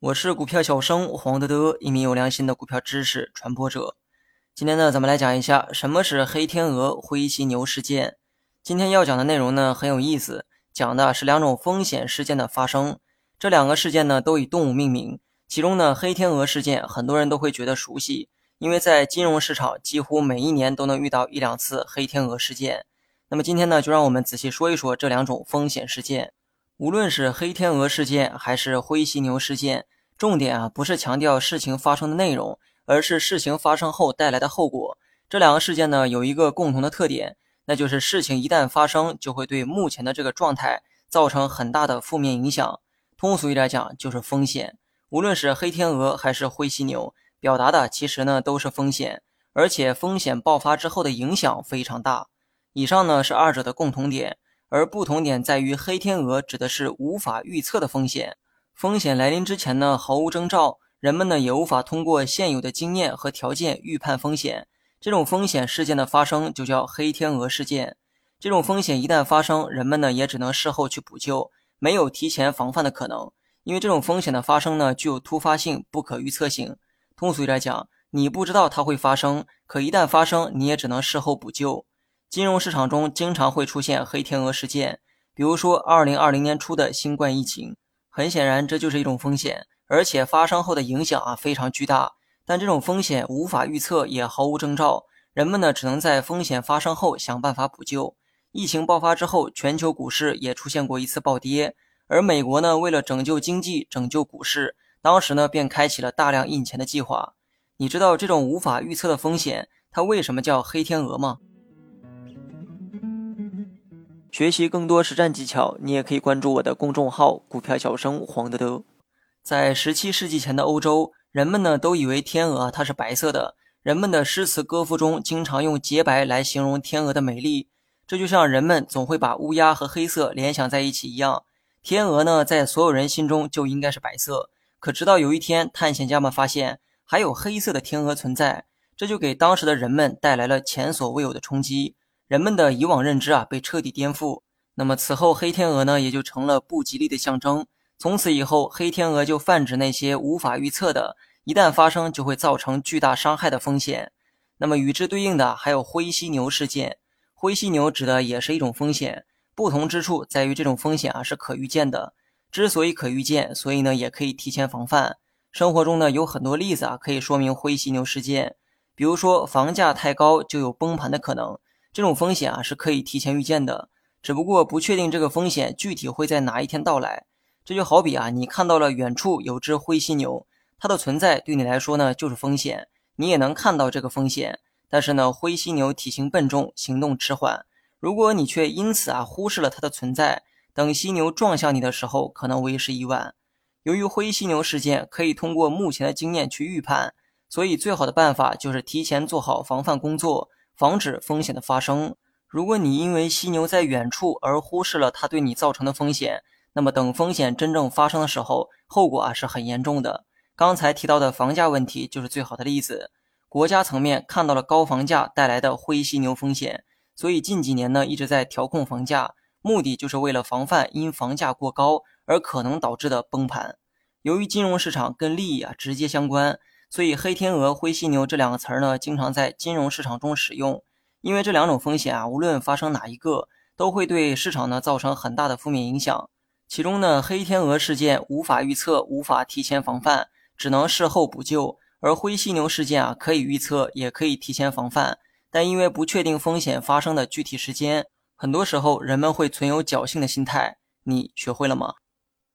我是股票小生黄德德，一名有良心的股票知识传播者。今天呢，咱们来讲一下什么是黑天鹅、灰犀牛事件。今天要讲的内容呢很有意思，讲的是两种风险事件的发生。这两个事件呢都以动物命名，其中呢黑天鹅事件很多人都会觉得熟悉，因为在金融市场几乎每一年都能遇到一两次黑天鹅事件。那么今天呢，就让我们仔细说一说这两种风险事件。无论是黑天鹅事件还是灰犀牛事件，重点啊不是强调事情发生的内容。而是事情发生后带来的后果。这两个事件呢，有一个共同的特点，那就是事情一旦发生，就会对目前的这个状态造成很大的负面影响。通俗一点讲，就是风险。无论是黑天鹅还是灰犀牛，表达的其实呢都是风险，而且风险爆发之后的影响非常大。以上呢是二者的共同点，而不同点在于，黑天鹅指的是无法预测的风险，风险来临之前呢毫无征兆。人们呢也无法通过现有的经验和条件预判风险，这种风险事件的发生就叫黑天鹅事件。这种风险一旦发生，人们呢也只能事后去补救，没有提前防范的可能。因为这种风险的发生呢具有突发性、不可预测性。通俗一点讲，你不知道它会发生，可一旦发生，你也只能事后补救。金融市场中经常会出现黑天鹅事件，比如说2020年初的新冠疫情，很显然这就是一种风险。而且发生后的影响啊非常巨大，但这种风险无法预测，也毫无征兆。人们呢只能在风险发生后想办法补救。疫情爆发之后，全球股市也出现过一次暴跌，而美国呢为了拯救经济、拯救股市，当时呢便开启了大量印钱的计划。你知道这种无法预测的风险，它为什么叫黑天鹅吗？学习更多实战技巧，你也可以关注我的公众号“股票小生黄德德”。在十七世纪前的欧洲，人们呢都以为天鹅它是白色的。人们的诗词歌赋中经常用洁白来形容天鹅的美丽，这就像人们总会把乌鸦和黑色联想在一起一样。天鹅呢，在所有人心中就应该是白色。可直到有一天，探险家们发现还有黑色的天鹅存在，这就给当时的人们带来了前所未有的冲击。人们的以往认知啊被彻底颠覆。那么此后，黑天鹅呢也就成了不吉利的象征。从此以后，黑天鹅就泛指那些无法预测的，一旦发生就会造成巨大伤害的风险。那么与之对应的还有灰犀牛事件。灰犀牛指的也是一种风险，不同之处在于这种风险啊是可预见的。之所以可预见，所以呢也可以提前防范。生活中呢有很多例子啊可以说明灰犀牛事件，比如说房价太高就有崩盘的可能，这种风险啊是可以提前预见的，只不过不确定这个风险具体会在哪一天到来。这就好比啊，你看到了远处有只灰犀牛，它的存在对你来说呢就是风险，你也能看到这个风险。但是呢，灰犀牛体型笨重，行动迟缓，如果你却因此啊忽视了它的存在，等犀牛撞向你的时候，可能为时已晚。由于灰犀牛事件可以通过目前的经验去预判，所以最好的办法就是提前做好防范工作，防止风险的发生。如果你因为犀牛在远处而忽视了它对你造成的风险，那么等风险真正发生的时候，后果啊是很严重的。刚才提到的房价问题就是最好的例子。国家层面看到了高房价带来的灰犀牛风险，所以近几年呢一直在调控房价，目的就是为了防范因房价过高而可能导致的崩盘。由于金融市场跟利益啊直接相关，所以黑天鹅、灰犀牛这两个词儿呢经常在金融市场中使用。因为这两种风险啊，无论发生哪一个，都会对市场呢造成很大的负面影响。其中呢，黑天鹅事件无法预测，无法提前防范，只能事后补救；而灰犀牛事件啊，可以预测，也可以提前防范，但因为不确定风险发生的具体时间，很多时候人们会存有侥幸的心态。你学会了吗？